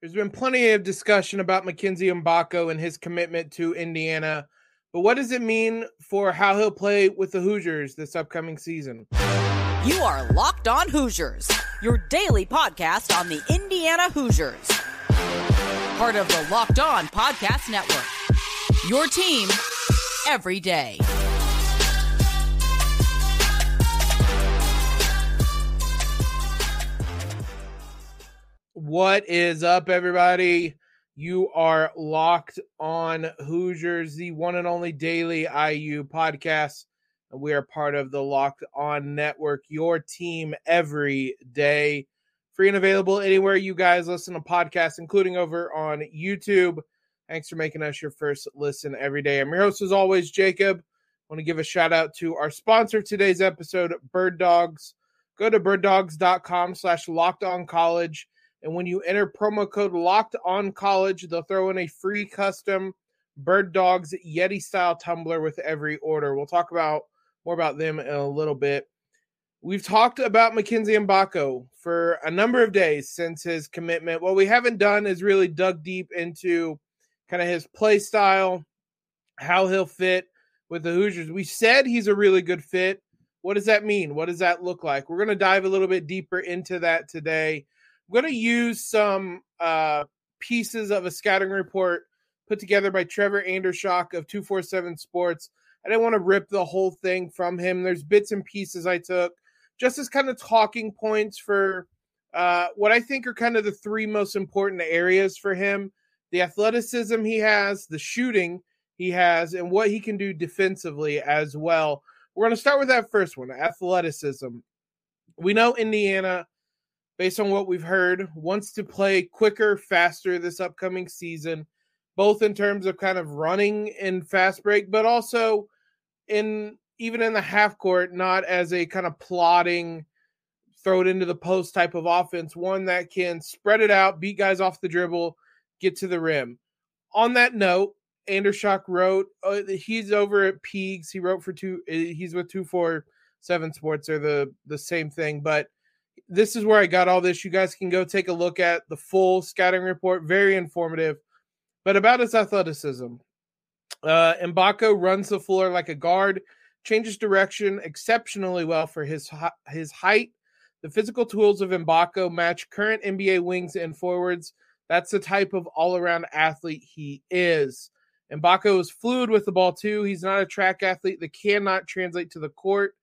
There's been plenty of discussion about Mackenzie Mgbako and his commitment to Indiana, but what does it mean for how he'll play with the Hoosiers this upcoming season? You are Locked On Hoosiers, your daily podcast on the Indiana Hoosiers. Part of the Locked On Podcast Network. Your team every day. What is up, everybody? You are locked on Hoosiers, the one and only daily IU podcast. We are part of the Locked On Network, your team every day. Free and available anywhere you guys listen to podcasts, including over on YouTube. Thanks for making us your first listen every day. I'm your host, as always, Jacob. I want to give a shout out to our sponsor of today's episode, Bird Dogs. Go to birddogs.com slash locked on college and when you enter promo code locked on college, they'll throw in a free custom Bird Dogs Yeti style tumbler with every order. We'll talk about more about them in a little bit. We've talked about Mackenzie Mgbako for a number of days since his commitment. What we haven't done is really dug deep into kind of his play style, how he'll fit with the Hoosiers. We said he's a really good fit. What does that mean? What does that look like? We're going to dive a little bit deeper into that today. I'm going to use some uh, pieces of a scouting report put together by Trevor Andershock of 247 Sports. I didn't want to rip the whole thing from him. There's bits and pieces I took just as kind of talking points for uh, what I think are kind of the three most important areas for him the athleticism he has, the shooting he has, and what he can do defensively as well. We're going to start with that first one athleticism. We know Indiana based on what we've heard, wants to play quicker, faster this upcoming season, both in terms of kind of running and fast break, but also in even in the half court, not as a kind of plotting, throw it into the post type of offense, one that can spread it out, beat guys off the dribble, get to the rim. On that note, Andershock wrote, uh, he's over at Peegs. He wrote for two, uh, he's with two four seven sports. They're the the same thing, but this is where I got all this. You guys can go take a look at the full scouting report. Very informative. But about his athleticism, uh, Mgbako runs the floor like a guard, changes direction exceptionally well for his his height. The physical tools of Mgbako match current NBA wings and forwards. That's the type of all around athlete he is. Mgbako is fluid with the ball too. He's not a track athlete that cannot translate to the court.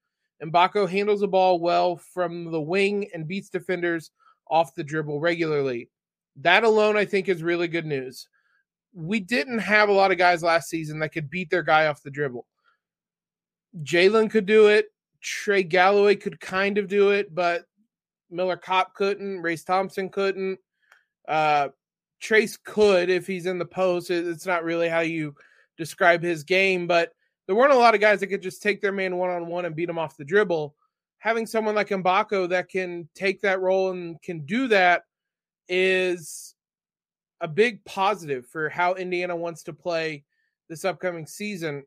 Mgbako handles the ball well from the wing and beats defenders off the dribble regularly. That alone, I think, is really good news. We didn't have a lot of guys last season that could beat their guy off the dribble. Jalen could do it. Trey Galloway could kind of do it, but Miller Kopp couldn't. Race Thompson couldn't. Uh, Trayce could if he's in the post. It's not really how you describe his game, but there weren't a lot of guys that could just take their man one on one and beat him off the dribble. Having someone like Mgbako that can take that role and can do that is a big positive for how Indiana wants to play this upcoming season.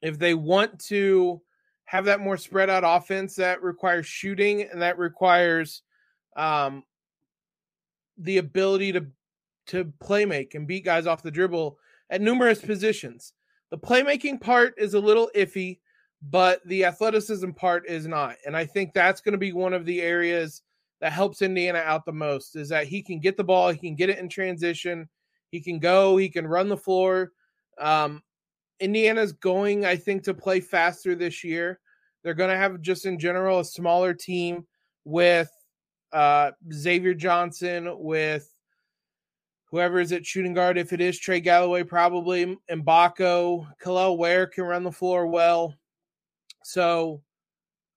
If they want to have that more spread out offense that requires shooting and that requires um, the ability to to play make and beat guys off the dribble at numerous positions. The playmaking part is a little iffy, but the athleticism part is not. And I think that's going to be one of the areas that helps Indiana out the most is that he can get the ball, he can get it in transition, he can go, he can run the floor. Um, Indiana's going, I think, to play faster this year. They're going to have just in general a smaller team with uh, Xavier Johnson, with whoever is at shooting guard. If it is Trey Galloway, probably Mgbako, Kel'el Ware can run the floor well. So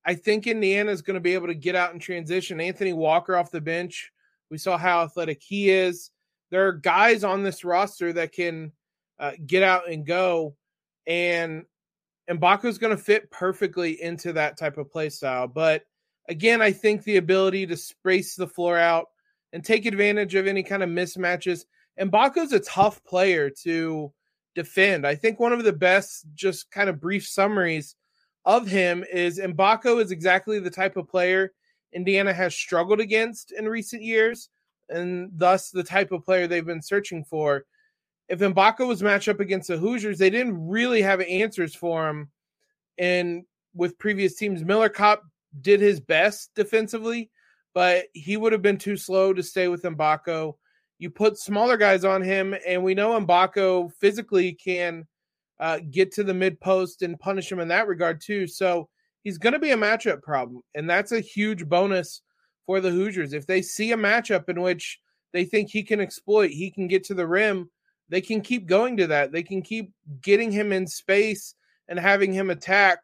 I think Indiana is going to be able to get out and transition. Anthony Walker off the bench. We saw how athletic he is. There are guys on this roster that can uh, get out and go, and Mgbako is going to fit perfectly into that type of play style. But again, I think the ability to space the floor out and take advantage of any kind of mismatches. Mgbako's a tough player to defend. I think one of the best, just kind of brief summaries of him is Mgbako is exactly the type of player Indiana has struggled against in recent years. and thus the type of player they've been searching for. If Mgbako was matched up against the Hoosiers, they didn't really have answers for him. And with previous teams, Miller Kopp did his best defensively, but he would have been too slow to stay with Mgbako. You put smaller guys on him, and we know Mgbako physically can uh, get to the mid post and punish him in that regard too. So he's going to be a matchup problem, and that's a huge bonus for the Hoosiers. If they see a matchup in which they think he can exploit, he can get to the rim, they can keep going to that. They can keep getting him in space and having him attack.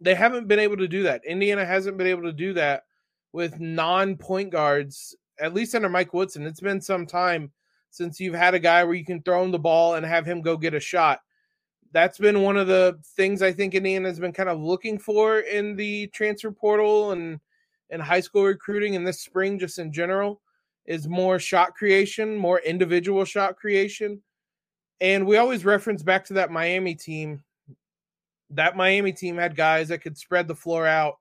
They haven't been able to do that. Indiana hasn't been able to do that with non point guards, at least under Mike Woodson. It's been some time since you've had a guy where you can throw him the ball and have him go get a shot. That's been one of the things I think Indiana has been kind of looking for in the transfer portal and in high school recruiting and this spring, just in general, is more shot creation, more individual shot creation. And we always reference back to that Miami team. That Miami team had guys that could spread the floor out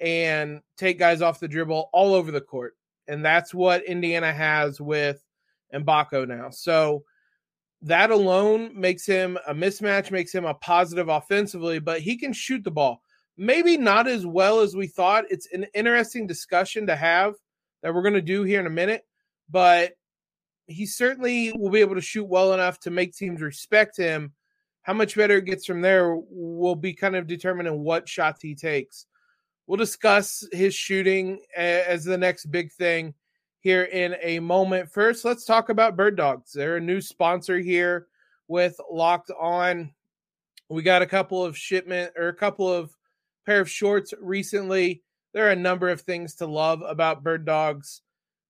and take guys off the dribble all over the court. And that's what Indiana has with Mgbako now. So that alone makes him a mismatch, makes him a positive offensively, but he can shoot the ball maybe not as well as we thought. It's an interesting discussion to have that we're going to do here in a minute, but he certainly will be able to shoot well enough to make teams respect him. How much better it gets from there will be kind of determining what shots he takes. We'll discuss his shooting as the next big thing here in a moment. First, let's talk about Bird Dogs. They're a new sponsor here with Locked On. We got a couple of shipment or a couple of pair of shorts recently. There are a number of things to love about bird dogs.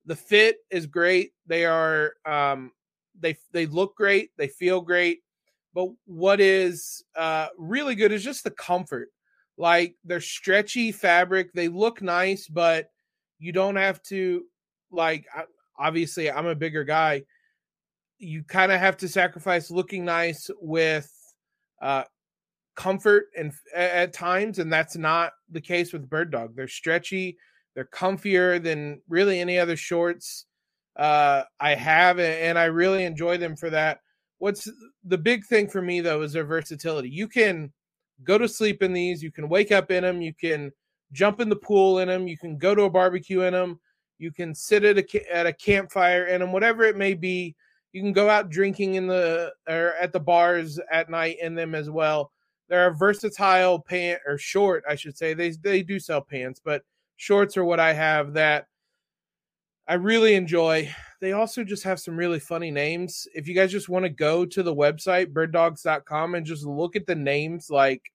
The fit is great. They are um, they they look great. They feel great. But what is uh, really good is just the comfort. Like they're stretchy fabric. They look nice, but you don't have to like. Obviously, I'm a bigger guy. You kind of have to sacrifice looking nice with uh, comfort and at times, and that's not the case with Bird Dog. They're stretchy, they're comfier than really any other shorts uh, I have, and I really enjoy them for that. What's the big thing for me though is their versatility. You can go to sleep in these, you can wake up in them, you can jump in the pool in them, you can go to a barbecue in them, you can sit at a at a campfire in them, whatever it may be. You can go out drinking in the or at the bars at night in them as well. They're a versatile pant or short, I should say. They they do sell pants, but shorts are what I have that I really enjoy. They also just have some really funny names. If you guys just want to go to the website birddogs.com and just look at the names like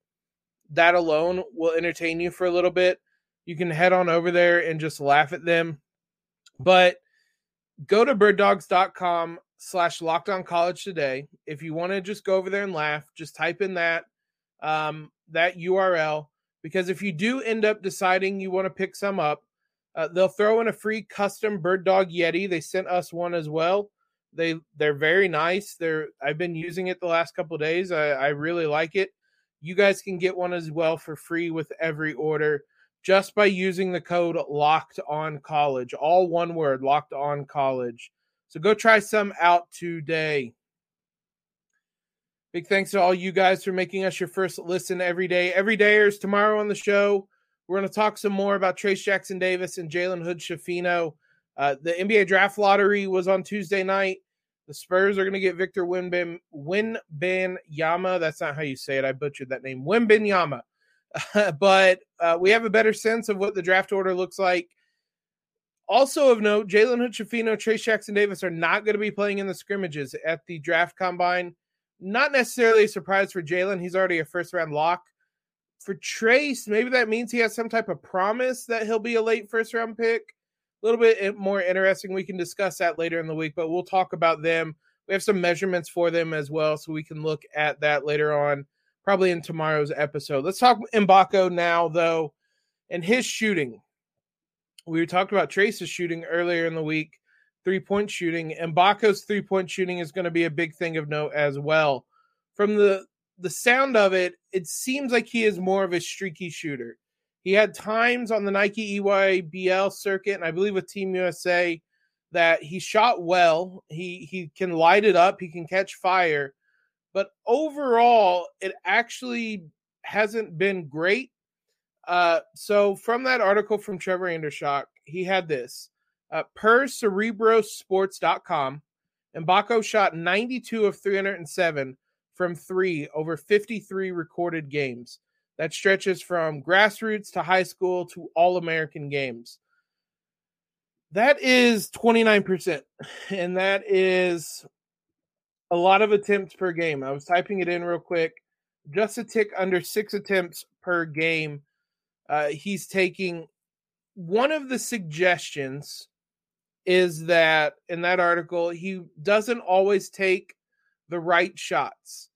that alone will entertain you for a little bit. You can head on over there and just laugh at them. But go to birddogs.com slash locked on college today. If you want to just go over there and laugh, just type in that um, that URL because if you do end up deciding you want to pick some up, uh, they'll throw in a free custom bird dog Yeti. They sent us one as well. They they're very nice. They're I've been using it the last couple days. I, I really like it. You guys can get one as well for free with every order just by using the code locked on college. All one word, locked on college. So go try some out today. Big thanks to all you guys for making us your first listen every day. Every day is tomorrow on the show. We're going to talk some more about Trayce Jackson Davis and Jalen Hood Schifino. Uh, the NBA draft lottery was on Tuesday night. The Spurs are going to get Victor Winben, Winben Yama. That's not how you say it. I butchered that name. Winben Yama. but uh, we have a better sense of what the draft order looks like. Also of note, Jalen Hood Schifino, Trayce Jackson Davis are not going to be playing in the scrimmages at the draft combine. Not necessarily a surprise for Jalen. He's already a first round lock. For Trayce, maybe that means he has some type of promise that he'll be a late first round pick. A little bit eh, more interesting. We can discuss that later in the week, but we'll talk about them. We have some measurements for them as well, so we can look at that later on, probably in tomorrow's episode. Let's talk Mgbako now, though, and his shooting. We talked about Trayce's shooting earlier in the week three point shooting. And Mgbako's three point shooting is going to be a big thing of note as well. From the the sound of it, it seems like he is more of a streaky shooter. He had times on the Nike EYBL circuit, and I believe with Team USA, that he shot well. He he can light it up. He can catch fire, but overall, it actually hasn't been great. Uh, so from that article from Trevor Andershock, he had this uh, per cerebrosports.com. Mgbako shot 92 of 307 from three over 53 recorded games. That stretches from grassroots to high school to all American games. That is 29%. And that is a lot of attempts per game. I was typing it in real quick. Just a tick under six attempts per game. Uh, he's taking one of the suggestions is that in that article, he doesn't always take the right shots.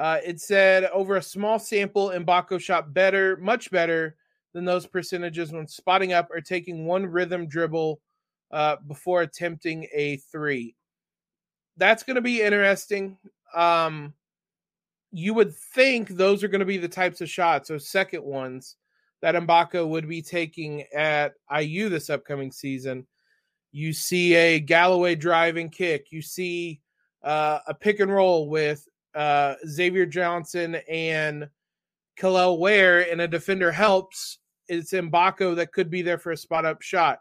Uh, it said over a small sample, Mgbako shot better, much better than those percentages when spotting up or taking one rhythm dribble uh, before attempting a three. That's going to be interesting. Um, you would think those are going to be the types of shots, those second ones that Mgbako would be taking at IU this upcoming season. You see a Galloway driving kick. You see uh, a pick and roll with uh, Xavier Johnson and Kel'el Ware, and a defender helps. It's Mgbako that could be there for a spot up shot.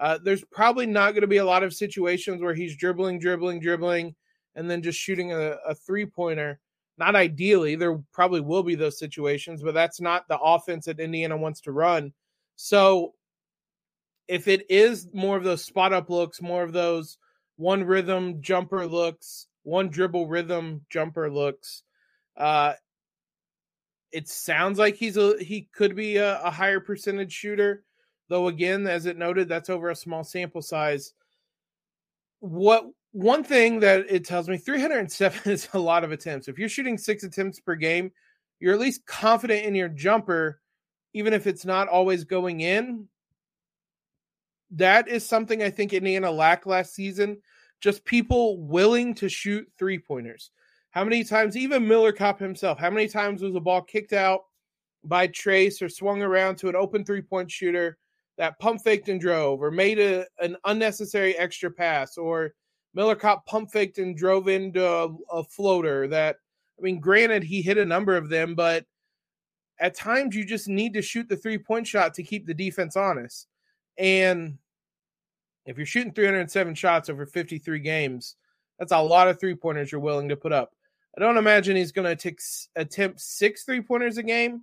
Uh, there's probably not going to be a lot of situations where he's dribbling, dribbling, dribbling, and then just shooting a, a three pointer. Not ideally. There probably will be those situations, but that's not the offense that Indiana wants to run. So if it is more of those spot up looks, more of those one rhythm jumper looks, one dribble rhythm jumper looks, uh, it sounds like he's a he could be a, a higher percentage shooter, though again, as it noted, that's over a small sample size. What one thing that it tells me 307 is a lot of attempts. If you're shooting six attempts per game, you're at least confident in your jumper, even if it's not always going in. That is something I think Indiana lacked last season. Just people willing to shoot three pointers. How many times, even Miller Kopp himself, how many times was a ball kicked out by Trayce or swung around to an open three point shooter that pump faked and drove or made a, an unnecessary extra pass or Miller Kopp pump faked and drove into a, a floater that, I mean, granted, he hit a number of them, but at times you just need to shoot the three point shot to keep the defense honest. And if you're shooting 307 shots over 53 games, that's a lot of three pointers you're willing to put up. I don't imagine he's going to attempt six three pointers a game.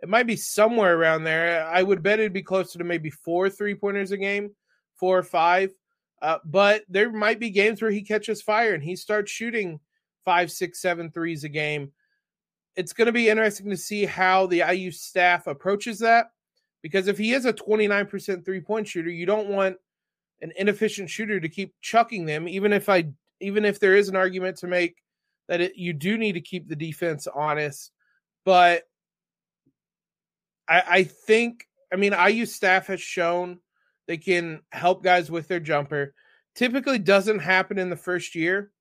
It might be somewhere around there. I would bet it'd be closer to maybe four three pointers a game, four or five. Uh, but there might be games where he catches fire and he starts shooting five, six, seven threes a game. It's going to be interesting to see how the IU staff approaches that because if he is a 29% three point shooter, you don't want an inefficient shooter to keep chucking them, even if I even if there is an argument to make that it, you do need to keep the defense honest. But I, I think I mean IU staff has shown they can help guys with their jumper. Typically doesn't happen in the first year.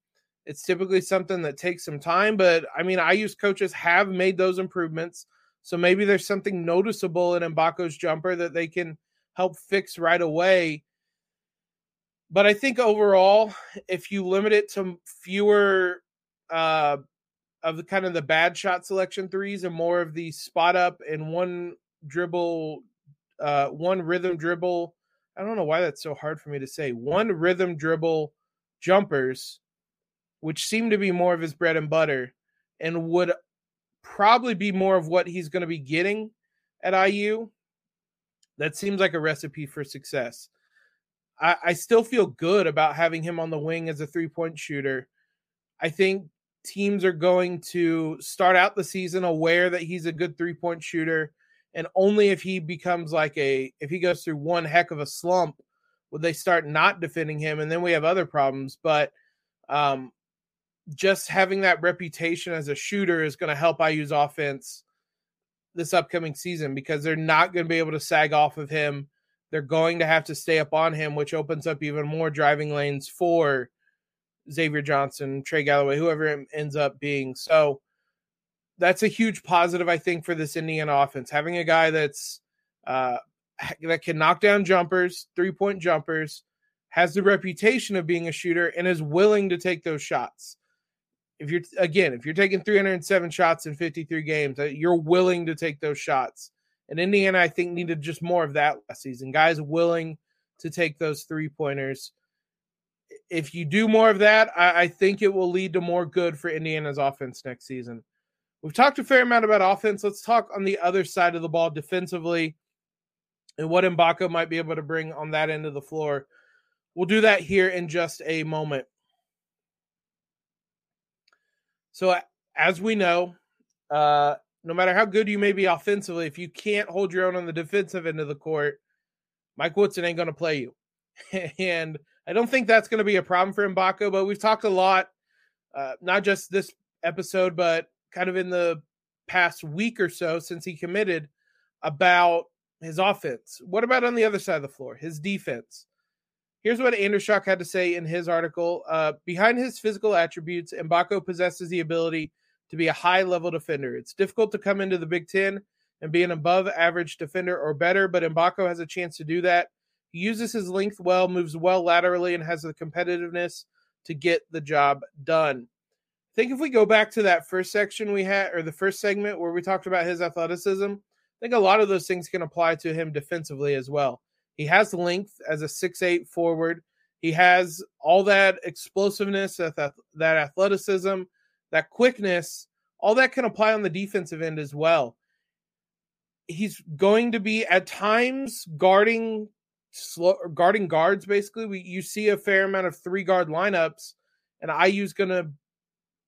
It's typically something that takes some time, but I mean, IU's coaches have made those improvements. So maybe there's something noticeable in Mgbako's jumper that they can help fix right away. But I think overall, if you limit it to fewer uh, of the kind of the bad shot selection threes and more of the spot up and one dribble, uh, one rhythm dribble I don't know why that's so hard for me to say. One rhythm dribble jumpers, which seem to be more of his bread and butter, and would probably be more of what he's going to be getting at IU. That seems like a recipe for success. I, I still feel good about having him on the wing as a three point shooter. I think teams are going to start out the season aware that he's a good three point shooter and only if he becomes like a if he goes through one heck of a slump would they start not defending him and then we have other problems but um just having that reputation as a shooter is going to help IU's offense this upcoming season because they're not going to be able to sag off of him. They're going to have to stay up on him, which opens up even more driving lanes for Xavier Johnson, Trey Galloway, whoever it ends up being. So that's a huge positive, I think, for this Indiana offense. Having a guy that's uh, that can knock down jumpers, three point jumpers, has the reputation of being a shooter and is willing to take those shots. If you're again, if you're taking 307 shots in 53 games, you're willing to take those shots. And Indiana, I think, needed just more of that last season. Guys willing to take those three pointers. If you do more of that, I, I, think it will lead to more good for Indiana's offense next season. We've talked a fair amount about offense. Let's talk on the other side of the ball defensively and what Mgbako might be able to bring on that end of the floor. We'll do that here in just a moment. So, as we know, uh, no matter how good you may be offensively, if you can't hold your own on the defensive end of the court, Mike Woodson ain't going to play you. and I don't think that's going to be a problem for Mgbako, but we've talked a lot, uh, not just this episode, but kind of in the past week or so since he committed about his offense. What about on the other side of the floor, his defense? Here's what Andrushock had to say in his article. Uh, behind his physical attributes, Mgbako possesses the ability to be a high level defender. It's difficult to come into the Big Ten and be an above average defender or better, but Mgbako has a chance to do that. He uses his length well, moves well laterally, and has the competitiveness to get the job done. I think if we go back to that first section we had, or the first segment where we talked about his athleticism, I think a lot of those things can apply to him defensively as well. He has length as a six-eight forward. He has all that explosiveness, that, that athleticism, that quickness, all that can apply on the defensive end as well. He's going to be at times guarding slow guarding guards basically. We you see a fair amount of three guard lineups and IU's going to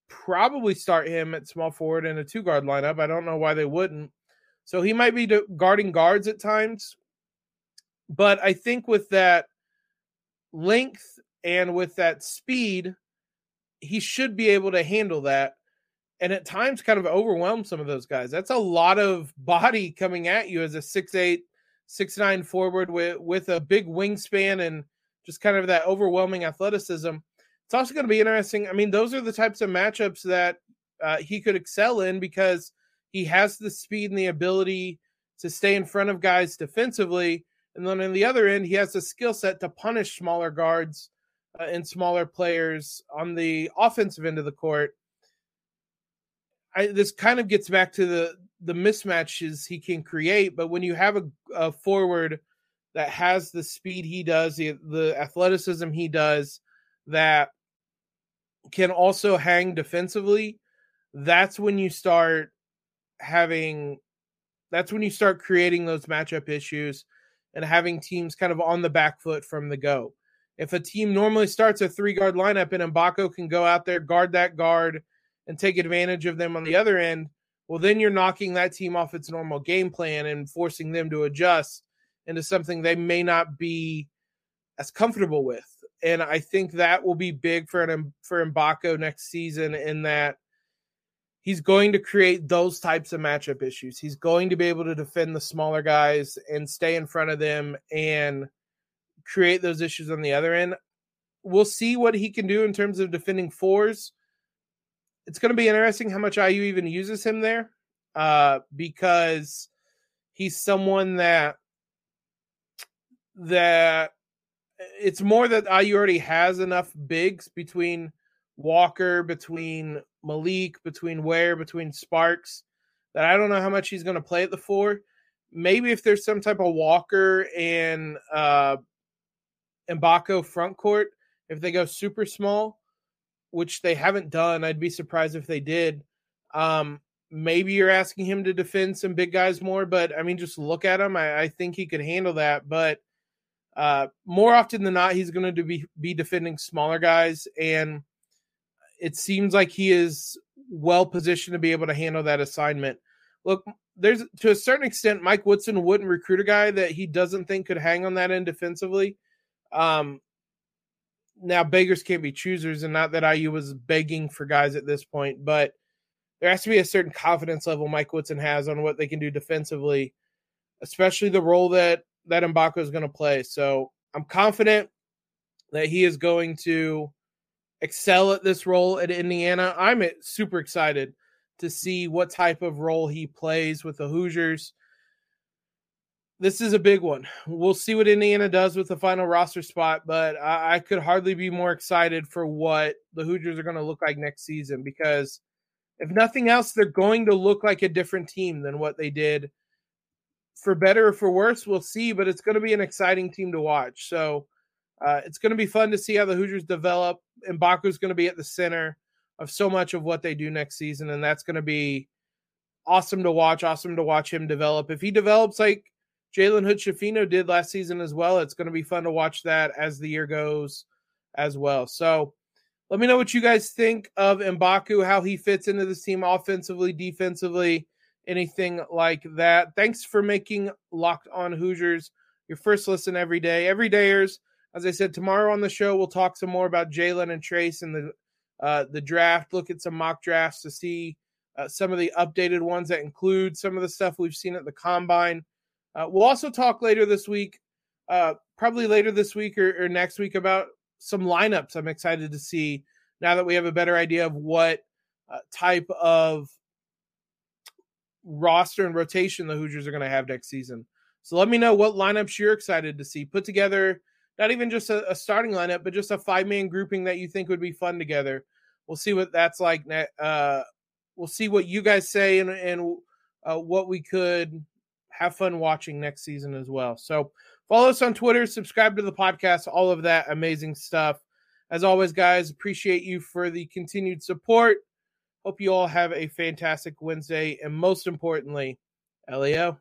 probably start him at small forward in a two guard lineup. I don't know why they wouldn't. So he might be guarding guards at times. But I think with that length and with that speed, he should be able to handle that and at times kind of overwhelm some of those guys. That's a lot of body coming at you as a six eight, six nine forward with with a big wingspan and just kind of that overwhelming athleticism. It's also going to be interesting. I mean, those are the types of matchups that uh, he could excel in because he has the speed and the ability to stay in front of guys defensively. And then on the other end, he has the skill set to punish smaller guards uh, and smaller players on the offensive end of the court. I, this kind of gets back to the the mismatches he can create, but when you have a, a forward that has the speed he does, the, the athleticism he does, that can also hang defensively, that's when you start having that's when you start creating those matchup issues and having teams kind of on the back foot from the go. If a team normally starts a three guard lineup and Mgbako can go out there, guard that guard, and take advantage of them on the other end, well, then you're knocking that team off its normal game plan and forcing them to adjust into something they may not be as comfortable with. And I think that will be big for an for Mgbako next season in that he's going to create those types of matchup issues. He's going to be able to defend the smaller guys and stay in front of them and create those issues on the other end. We'll see what he can do in terms of defending fours. It's going to be interesting how much IU even uses him there uh, because he's someone that that it's more that IU already has enough bigs between Walker, between Malik, between Ware, between Sparks that I don't know how much he's going to play at the four. Maybe if there's some type of Walker and uh, Mgbako front court, if they go super small, which they haven't done, I'd be surprised if they did. Um, maybe you're asking him to defend some big guys more, but I mean, just look at him. I, I think he could handle that. But uh, more often than not, he's going to be be defending smaller guys, and it seems like he is well positioned to be able to handle that assignment. Look, there's to a certain extent, Mike Woodson wouldn't recruit a guy that he doesn't think could hang on that end defensively. Um, now beggars can't be choosers, and not that IU was begging for guys at this point, but there has to be a certain confidence level Mike Woodson has on what they can do defensively, especially the role that that Mgbako is going to play. So I'm confident that he is going to excel at this role at Indiana. I'm super excited to see what type of role he plays with the Hoosiers. This is a big one. We'll see what Indiana does with the final roster spot, but I, I could hardly be more excited for what the Hoosiers are going to look like next season because if nothing else, they're going to look like a different team than what they did. For better or for worse, we'll see, but it's going to be an exciting team to watch. So uh, it's going to be fun to see how the Hoosiers develop. And is going to be at the center of so much of what they do next season, and that's going to be awesome to watch. Awesome to watch him develop. If he develops like Jalen Hood Schifino did last season as well, it's going to be fun to watch that as the year goes as well. So let me know what you guys think of Mgbako, how he fits into this team offensively, defensively, anything like that. Thanks for making Locked On Hoosiers your first listen every day. Every dayers, as I said, tomorrow on the show we'll talk some more about Jalen and Trayce and the uh, the draft. Look at some mock drafts to see uh, some of the updated ones that include some of the stuff we've seen at the combine. Uh, we'll also talk later this week, uh, probably later this week or, or, next week, about some lineups. I'm excited to see now that we have a better idea of what uh, type of roster and rotation the Hoosiers are going to have next season. So let me know what lineups you're excited to see put together. Not even just a, a starting lineup, but just a five man grouping that you think would be fun together. We'll see what that's like. Uh, we'll see what you guys say and, and uh, what we could have fun watching next season as well. So follow us on Twitter, subscribe to the podcast, all of that amazing stuff. As always, guys, appreciate you for the continued support. Hope you all have a fantastic Wednesday. And most importantly, LEO.